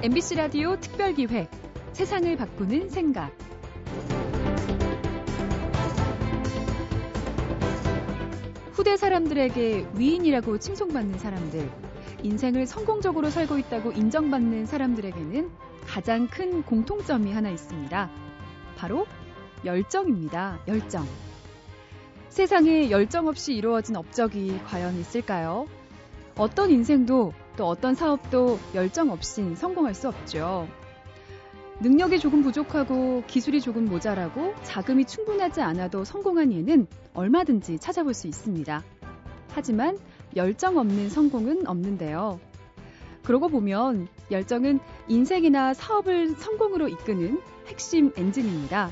MBC 라디오 특별기획 세상을 바꾸는 생각 후대 사람들에게 위인이라고 칭송받는 사람들 인생을 성공적으로 살고 있다고 인정받는 사람들에게는 가장 큰 공통점이 하나 있습니다. 바로 열정입니다. 열정. 세상에 열정 없이 이루어진 업적이 과연 있을까요? 어떤 인생도 또 어떤 사업도 열정 없인 성공할 수 없죠. 능력이 조금 부족하고 기술이 조금 모자라고 자금이 충분하지 않아도 성공한 예는 얼마든지 찾아볼 수 있습니다. 하지만 열정 없는 성공은 없는데요. 그러고 보면 열정은 인생이나 사업을 성공으로 이끄는 핵심 엔진입니다.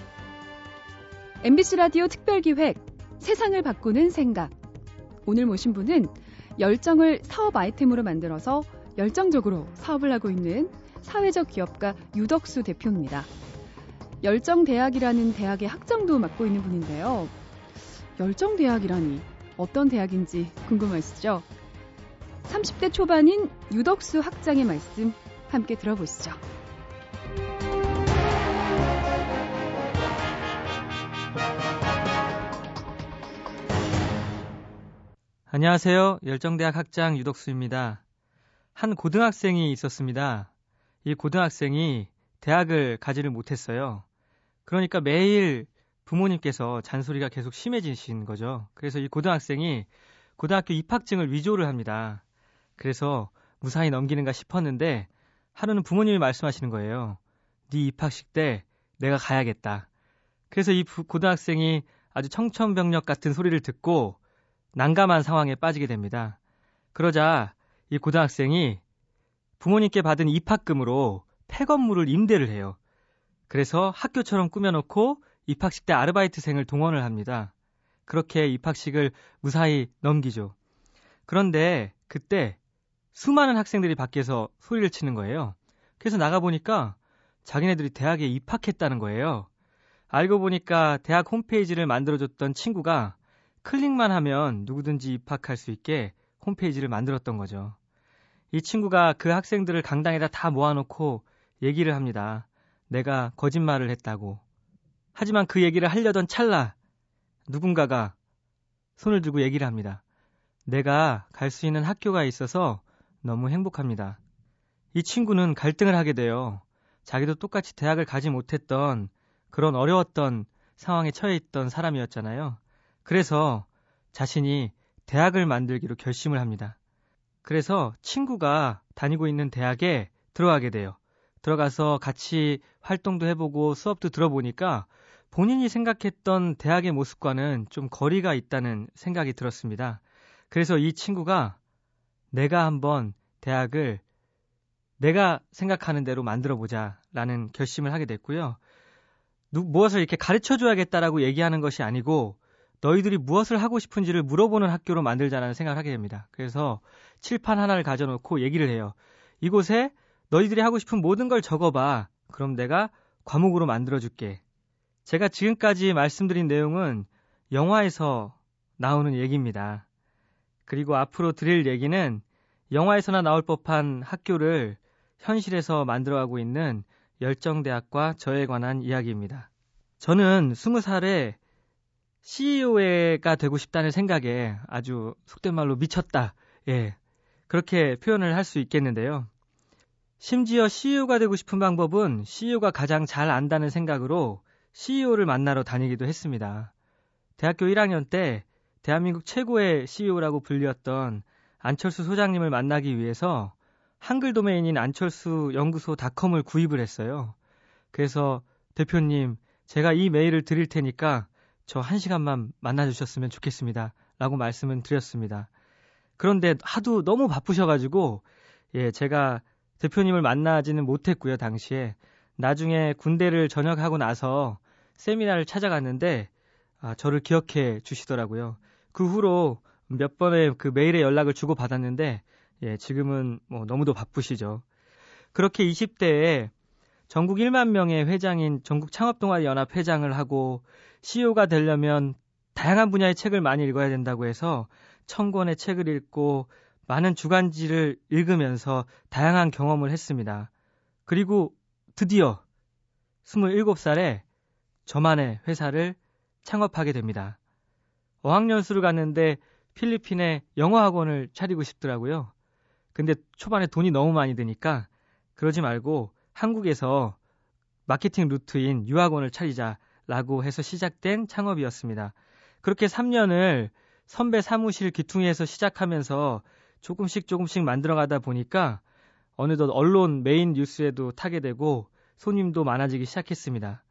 MBC 라디오 특별기획 세상을 바꾸는 생각. 오늘 모신 분은 열정을 사업 아이템으로 만들어서 열정적으로 사업을 하고 있는 사회적 기업가 유덕수 대표입니다. 열정대학이라는 대학의 학장도 맡고 있는 분인데요. 열정대학이라니 어떤 대학인지 궁금하시죠? 30대 초반인 유덕수 학장의 말씀 함께 들어보시죠. 안녕하세요. 열정대학 학장 유덕수입니다. 한 고등학생이 있었습니다. 이 고등학생이 대학을 가지를 못했어요. 그러니까 매일 부모님께서 잔소리가 계속 심해지신 거죠. 그래서 이 고등학생이 고등학교 입학증을 위조를 합니다. 그래서 무사히 넘기는가 싶었는데 하루는 부모님이 말씀하시는 거예요. 네 입학식 때 내가 가야겠다. 그래서 이 고등학생이 아주 청천벽력 같은 소리를 듣고 난감한 상황에 빠지게 됩니다. 그러자 이 고등학생이 부모님께 받은 입학금으로 폐건물을 임대를 해요. 그래서 학교처럼 꾸며놓고 입학식 때 아르바이트생을 동원을 합니다. 그렇게 입학식을 무사히 넘기죠. 그런데 그때 수많은 학생들이 밖에서 소리를 치는 거예요. 그래서 나가보니까 자기네들이 대학에 입학했다는 거예요. 알고 보니까 대학 홈페이지를 만들어줬던 친구가 클릭만 하면 누구든지 입학할 수 있게 홈페이지를 만들었던 거죠. 이 친구가 그 학생들을 강당에다 다 모아놓고 얘기를 합니다. 내가 거짓말을 했다고. 하지만 그 얘기를 하려던 찰나 누군가가 손을 들고 얘기를 합니다. 내가 갈 수 있는 학교가 있어서 너무 행복합니다. 이 친구는 갈등을 하게 돼요. 자기도 똑같이 대학을 가지 못했던 그런 어려웠던 상황에 처해 있던 사람이었잖아요. 그래서 자신이 대학을 만들기로 결심을 합니다. 그래서 친구가 다니고 있는 대학에 들어가게 돼요. 들어가서 같이 활동도 해보고 수업도 들어보니까 본인이 생각했던 대학의 모습과는 좀 거리가 있다는 생각이 들었습니다. 그래서 이 친구가 내가 한번 대학을 내가 생각하는 대로 만들어 보자라는 결심을 하게 됐고요. 무엇을 이렇게 가르쳐 줘야겠다라고 얘기하는 것이 아니고 너희들이 무엇을 하고 싶은지를 물어보는 학교로 만들자라는 생각을 하게 됩니다. 그래서 칠판 하나를 가져놓고 얘기를 해요. 이곳에 너희들이 하고 싶은 모든 걸 적어봐. 그럼 내가 과목으로 만들어줄게. 제가 지금까지 말씀드린 내용은 영화에서 나오는 얘기입니다. 그리고 앞으로 드릴 얘기는 영화에서나 나올 법한 학교를 현실에서 만들어가고 있는 열정대학과 저에 관한 이야기입니다. 저는 20살에 CEO가 되고 싶다는 생각에 아주 속된 말로 미쳤다. 예. 그렇게 표현을 할 수 있겠는데요. 심지어 CEO가 되고 싶은 방법은 CEO가 가장 잘 안다는 생각으로 CEO를 만나러 다니기도 했습니다. 대학교 1학년 때 대한민국 최고의 CEO라고 불렸던 안철수 소장님을 만나기 위해서 한글 도메인인 안철수 연구소닷컴을 구입을 했어요. 그래서 대표님, 제가 이 메일을 드릴 테니까 저 한 시간만 만나주셨으면 좋겠습니다. 라고 말씀을 드렸습니다. 그런데 하도 너무 바쁘셔가지고, 예, 제가 대표님을 만나지는 못했고요, 당시에. 나중에 군대를 전역하고 나서 세미나를 찾아갔는데, 아, 저를 기억해 주시더라고요. 그 후로 몇 번의 그 메일의 연락을 주고받았는데, 예, 지금은 뭐 너무도 바쁘시죠. 그렇게 20대에 전국 1만 명의 회장인 전국 창업동아리 연합 회장을 하고 CEO가 되려면 다양한 분야의 책을 많이 읽어야 된다고 해서 천 권의 책을 읽고 많은 주간지를 읽으면서 다양한 경험을 했습니다. 그리고 드디어 27살에 저만의 회사를 창업하게 됩니다. 어학연수를 갔는데 필리핀에 영어 학원을 차리고 싶더라고요. 근데 초반에 돈이 너무 많이 드니까 그러지 말고 한국에서 마케팅 루트인 유학원을 차리자 라고 해서 시작된 창업이었습니다. 그렇게 3년을 선배 사무실 기퉁이에서 시작하면서 조금씩 조금씩 만들어가다 보니까 어느덧 언론 메인 뉴스에도 타게 되고 손님도 많아지기 시작했습니다.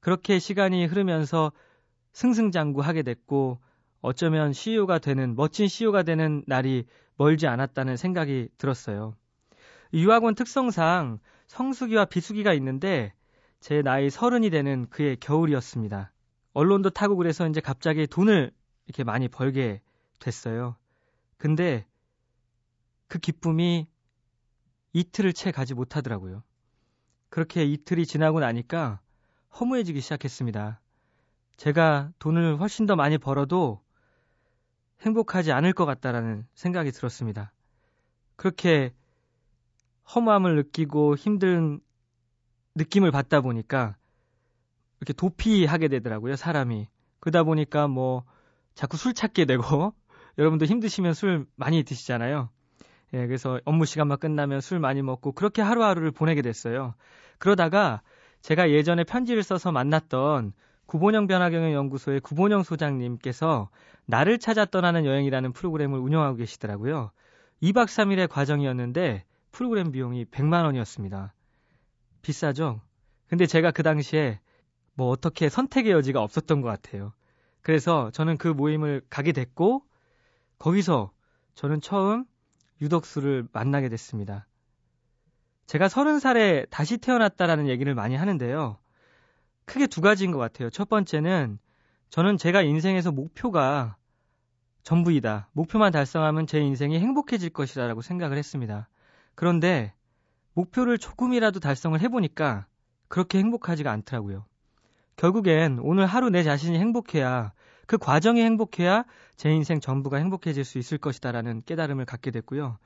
그렇게 시간이 흐르면서 승승장구하게 됐고 어쩌면 CEO가 되는 멋진 CEO가 되는 날이 멀지 않았다는 생각이 들었어요. 유학원 특성상 성수기와 비수기가 있는데 제 나이 서른이 되는 그의 겨울이었습니다. 언론도 타고 그래서 이제 갑자기 돈을 이렇게 많이 벌게 됐어요. 근데 그 기쁨이 이틀을 채 가지 못하더라고요. 그렇게 이틀이 지나고 나니까 허무해지기 시작했습니다. 제가 돈을 훨씬 더 많이 벌어도 행복하지 않을 것 같다라는 생각이 들었습니다. 그렇게 허무함을 느끼고 힘든 느낌을 받다 보니까 이렇게 도피하게 되더라고요, 사람이. 그러다 보니까 뭐 자꾸 술 찾게 되고 여러분도 힘드시면 술 많이 드시잖아요. 예, 그래서 업무 시간만 끝나면 술 많이 먹고 그렇게 하루하루를 보내게 됐어요. 그러다가 제가 예전에 편지를 써서 만났던 구본영 변화경영 연구소의 구본영 소장님께서 나를 찾아 떠나는 여행이라는 프로그램을 운영하고 계시더라고요. 2박 3일의 과정이었는데 프로그램 비용이 100만 원이었습니다. 비싸죠? 근데 제가 그 당시에 뭐 어떻게 선택의 여지가 없었던 것 같아요. 그래서 저는 그 모임을 가게 됐고 거기서 저는 처음 유덕수를 만나게 됐습니다. 제가 서른 살에 다시 태어났다라는 얘기를 많이 하는데요. 크게 두 가지인 것 같아요. 첫 번째는 저는 제가 인생에서 목표가 전부이다. 목표만 달성하면 제 인생이 행복해질 것이다라고 생각을 했습니다. 그런데 목표를 조금이라도 달성을 해보니까 그렇게 행복하지가 않더라고요. 결국엔 오늘 하루 내 자신이 행복해야 그 과정이 행복해야 제 인생 전부가 행복해질 수 있을 것이다라는 깨달음을 갖게 됐고요.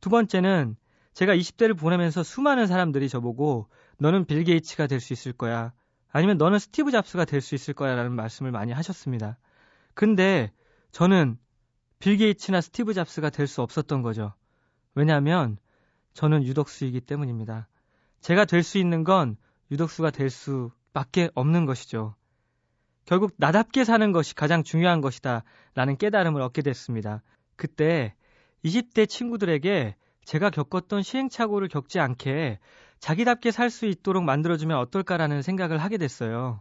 두 번째는 제가 20대를 보내면서 수많은 사람들이 저보고 너는 빌 게이츠가 될 수 있을 거야. 아니면 너는 스티브 잡스가 될 수 있을 거야 라는 말씀을 많이 하셨습니다. 근데 저는 빌 게이츠나 스티브 잡스가 될 수 없었던 거죠. 왜냐하면 저는 유덕수이기 때문입니다. 제가 될 수 있는 건 유덕수가 될 수밖에 없는 것이죠. 결국 나답게 사는 것이 가장 중요한 것이다 라는 깨달음을 얻게 됐습니다. 그때 20대 친구들에게 제가 겪었던 시행착오를 겪지 않게 자기답게 살 수 있도록 만들어주면 어떨까라는 생각을 하게 됐어요.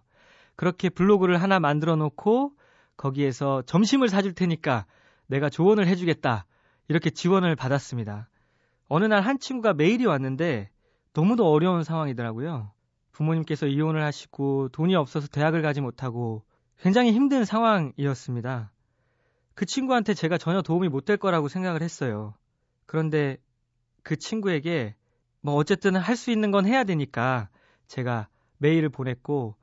그렇게 블로그를 하나 만들어 놓고 거기에서 점심을 사줄 테니까 내가 조언을 해주겠다. 이렇게 지원을 받았습니다. 어느 날 한 친구가 메일이 왔는데 너무도 어려운 상황이더라고요. 부모님께서 이혼을 하시고 돈이 없어서 대학을 가지 못하고 굉장히 힘든 상황이었습니다. 그 친구한테 제가 전혀 도움이 못 될 거라고 생각을 했어요. 그런데 그 친구에게 뭐 어쨌든 할 수 있는 건 해야 되니까 제가 메일을 보냈고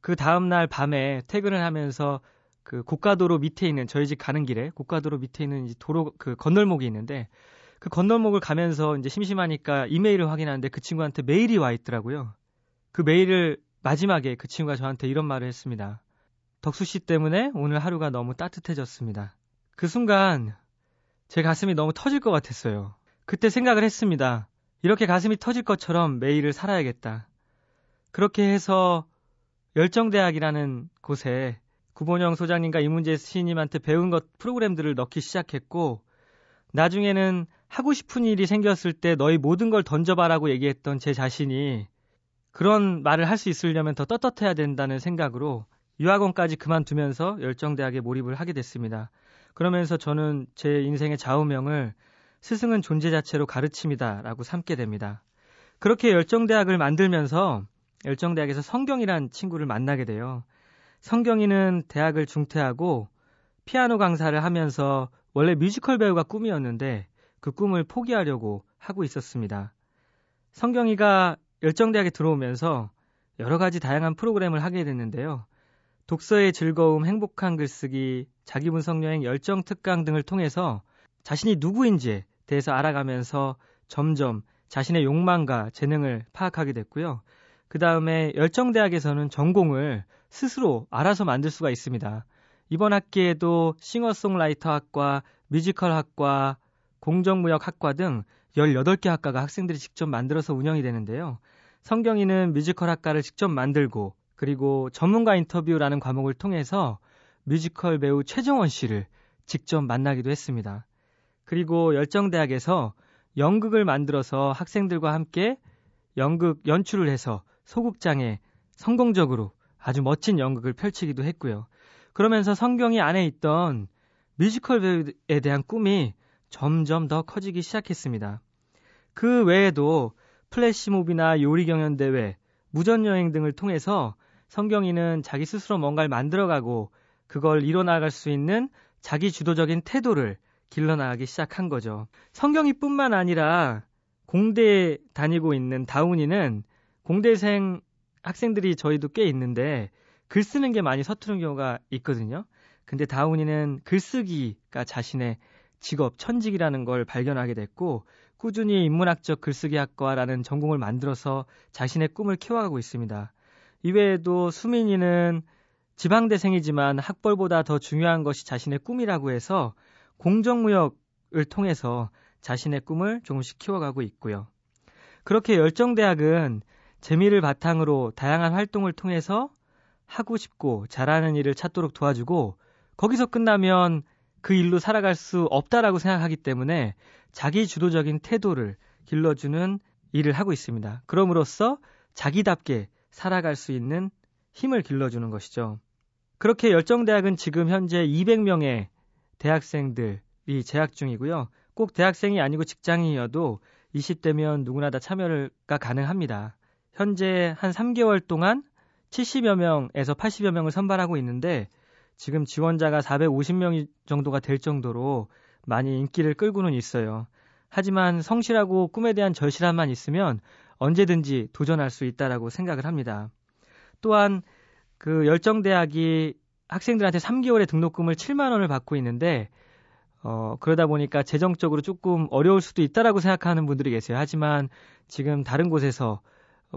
그 다음날 밤에 퇴근을 하면서 그 고가도로 밑에 있는 저희 집 가는 길에 고가도로 밑에 있는 도로 그 건널목이 있는데 그 건널목을 가면서 이제 심심하니까 이메일을 확인하는데 그 친구한테 메일이 와 있더라고요. 그 메일을 마지막에 그 친구가 저한테 이런 말을 했습니다. 덕수 씨 때문에 오늘 하루가 너무 따뜻해졌습니다. 그 순간 제 가슴이 너무 터질 것 같았어요. 그때 생각을 했습니다. 이렇게 가슴이 터질 것처럼 매일을 살아야겠다. 그렇게 해서 열정대학이라는 곳에 구본영 소장님과 이문재 시인님한테 배운 것 프로그램들을 넣기 시작했고 나중에는 하고 싶은 일이 생겼을 때 너희 모든 걸 던져봐라고 얘기했던 제 자신이 그런 말을 할 수 있으려면 더 떳떳해야 된다는 생각으로 유학원까지 그만두면서 열정대학에 몰입을 하게 됐습니다. 그러면서 저는 제 인생의 좌우명을 스승은 존재 자체로 가르침이다라고 삼게 됩니다. 그렇게 열정대학을 만들면서 열정대학에서 성경이란 친구를 만나게 돼요. 성경이는 대학을 중퇴하고 피아노 강사를 하면서 원래 뮤지컬 배우가 꿈이었는데 그 꿈을 포기하려고 하고 있었습니다. 성경이가 열정대학에 들어오면서 여러 가지 다양한 프로그램을 하게 됐는데요. 독서의 즐거움, 행복한 글쓰기, 자기분석여행, 열정 특강 등을 통해서 자신이 누구인지 대해서 알아가면서 점점 자신의 욕망과 재능을 파악하게 됐고요. 그 다음에 열정대학에서는 전공을 스스로 알아서 만들 수가 있습니다. 이번 학기에도 싱어송라이터 학과, 뮤지컬 학과, 공정무역 학과 등 18개 학과가 학생들이 직접 만들어서 운영이 되는데요. 성경이는 뮤지컬 학과를 직접 만들고 그리고 전문가 인터뷰라는 과목을 통해서 뮤지컬 배우 최정원 씨를 직접 만나기도 했습니다. 그리고 열정대학에서 연극을 만들어서 학생들과 함께 연극 연출을 해서 소극장에 성공적으로 아주 멋진 연극을 펼치기도 했고요. 그러면서 성경이 안에 있던 뮤지컬 배우에 대한 꿈이 점점 더 커지기 시작했습니다. 그 외에도 플래시몹이나 요리 경연 대회, 무전 여행 등을 통해서 성경이는 자기 스스로 뭔가를 만들어가고 그걸 이뤄나갈 수 있는 자기 주도적인 태도를 길러나가기 시작한 거죠. 성경이뿐만 아니라 공대에 다니고 있는 다운이는 공대생 학생들이 저희도 꽤 있는데 글 쓰는 게 많이 서투른 경우가 있거든요. 근데 다운이는 글쓰기가 자신의 직업, 천직이라는 걸 발견하게 됐고 꾸준히 인문학적 글쓰기학과라는 전공을 만들어서 자신의 꿈을 키워가고 있습니다. 이외에도 수민이는 지방대생이지만 학벌보다 더 중요한 것이 자신의 꿈이라고 해서 공정무역을 통해서 자신의 꿈을 조금씩 키워가고 있고요. 그렇게 열정대학은 재미를 바탕으로 다양한 활동을 통해서 하고 싶고 잘하는 일을 찾도록 도와주고 거기서 끝나면 그 일로 살아갈 수 없다라고 생각하기 때문에 자기 주도적인 태도를 길러주는 일을 하고 있습니다. 그럼으로써 자기답게 살아갈 수 있는 힘을 길러주는 것이죠. 그렇게 열정대학은 지금 현재 200명의 대학생들이 재학 중이고요. 꼭 대학생이 아니고 직장인이어도 20대면 누구나 다 참여가 가능합니다. 현재 한 3개월 동안 70여 명에서 80여 명을 선발하고 있는데 지금 지원자가 450명 정도가 될 정도로 많이 인기를 끌고는 있어요. 하지만 성실하고 꿈에 대한 절실함만 있으면 언제든지 도전할 수 있다라고 생각을 합니다. 또한 그 열정대학이 학생들한테 3개월의 등록금을 7만 원을 받고 있는데 어, 그러다 보니까 재정적으로 조금 어려울 수도 있다라고 생각하는 분들이 계세요. 하지만 지금 다른 곳에서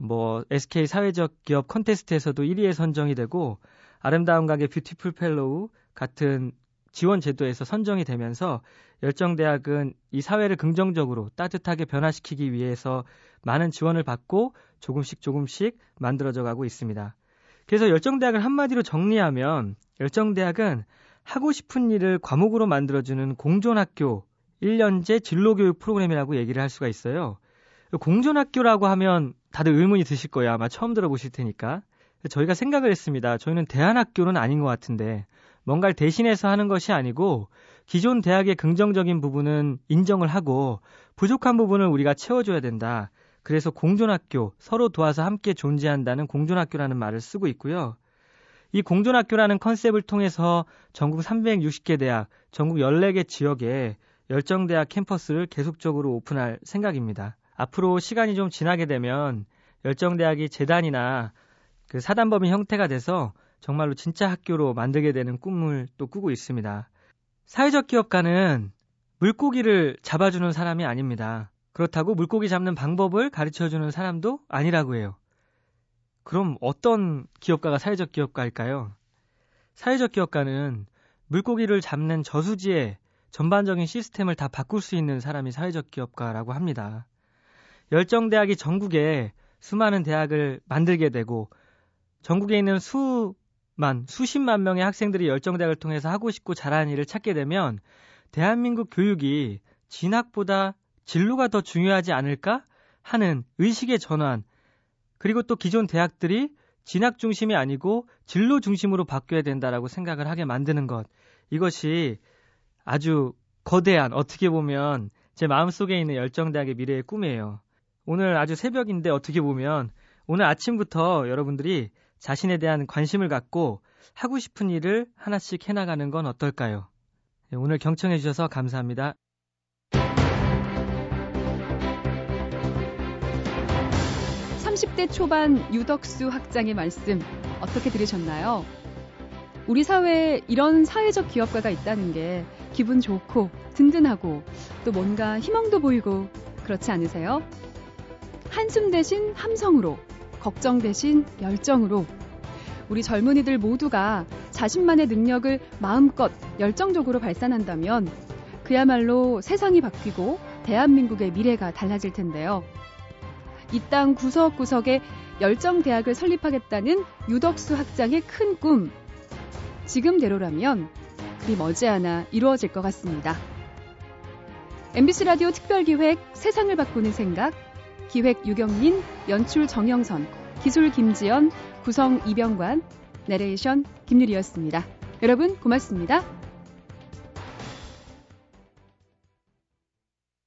뭐 SK 사회적 기업 콘테스트에서도 1위에 선정이 되고 아름다운 가게 뷰티풀 펠로우 같은 지원 제도에서 선정이 되면서 열정대학은 이 사회를 긍정적으로 따뜻하게 변화시키기 위해서 많은 지원을 받고 조금씩 조금씩 만들어져 가고 있습니다. 그래서 열정대학을 한마디로 정리하면 열정대학은 하고 싶은 일을 과목으로 만들어주는 공존학교 1년제 진로교육 프로그램이라고 얘기를 할 수가 있어요. 공존학교라고 하면 다들 의문이 드실 거예요. 아마 처음 들어보실 테니까. 저희가 생각을 했습니다. 저희는 대안학교는 아닌 것 같은데 뭔가를 대신해서 하는 것이 아니고 기존 대학의 긍정적인 부분은 인정을 하고 부족한 부분을 우리가 채워줘야 된다. 그래서 공존학교, 서로 도와서 함께 존재한다는 공존학교라는 말을 쓰고 있고요. 이 공존학교라는 컨셉을 통해서 전국 360개 대학, 전국 14개 지역에 열정대학 캠퍼스를 계속적으로 오픈할 생각입니다. 앞으로 시간이 좀 지나게 되면 열정대학이 재단이나 그 사단법인 형태가 돼서 정말로 진짜 학교로 만들게 되는 꿈을 또 꾸고 있습니다. 사회적 기업가는 물고기를 잡아주는 사람이 아닙니다. 그렇다고 물고기 잡는 방법을 가르쳐 주는 사람도 아니라고 해요. 그럼 어떤 기업가가 사회적 기업가일까요? 사회적 기업가는 물고기를 잡는 저수지의 전반적인 시스템을 다 바꿀 수 있는 사람이 사회적 기업가라고 합니다. 열정대학이 전국에 수많은 대학을 만들게 되고 전국에 있는 수만, 수십만 명의 학생들이 열정대학을 통해서 하고 싶고 잘하는 일을 찾게 되면 대한민국 교육이 진학보다 진로가 더 중요하지 않을까 하는 의식의 전환, 그리고 또 기존 대학들이 진학 중심이 아니고 진로 중심으로 바뀌어야 된다라고 생각을 하게 만드는 것. 이것이 아주 거대한, 어떻게 보면 제 마음속에 있는 열정대학의 미래의 꿈이에요. 오늘 아주 새벽인데 어떻게 보면 오늘 아침부터 여러분들이 자신에 대한 관심을 갖고 하고 싶은 일을 하나씩 해나가는 건 어떨까요? 네, 오늘 경청해 주셔서 감사합니다. 30대 초반 유덕수 학장의 말씀 어떻게 들으셨나요? 우리 사회에 이런 사회적 기업가가 있다는 게 기분 좋고 든든하고 또 뭔가 희망도 보이고 그렇지 않으세요? 한숨 대신 함성으로, 걱정 대신 열정으로 우리 젊은이들 모두가 자신만의 능력을 마음껏 열정적으로 발산한다면 그야말로 세상이 바뀌고 대한민국의 미래가 달라질 텐데요. 이 땅 구석구석에 열정 대학을 설립하겠다는 유덕수 학장의 큰 꿈. 지금대로라면 그리 머지않아 이루어질 것 같습니다. MBC 라디오 특별기획 세상을 바꾸는 생각 기획 유경민, 연출 정영선, 기술 김지연, 구성 이병관, 내레이션 김유리였습니다. 여러분 고맙습니다.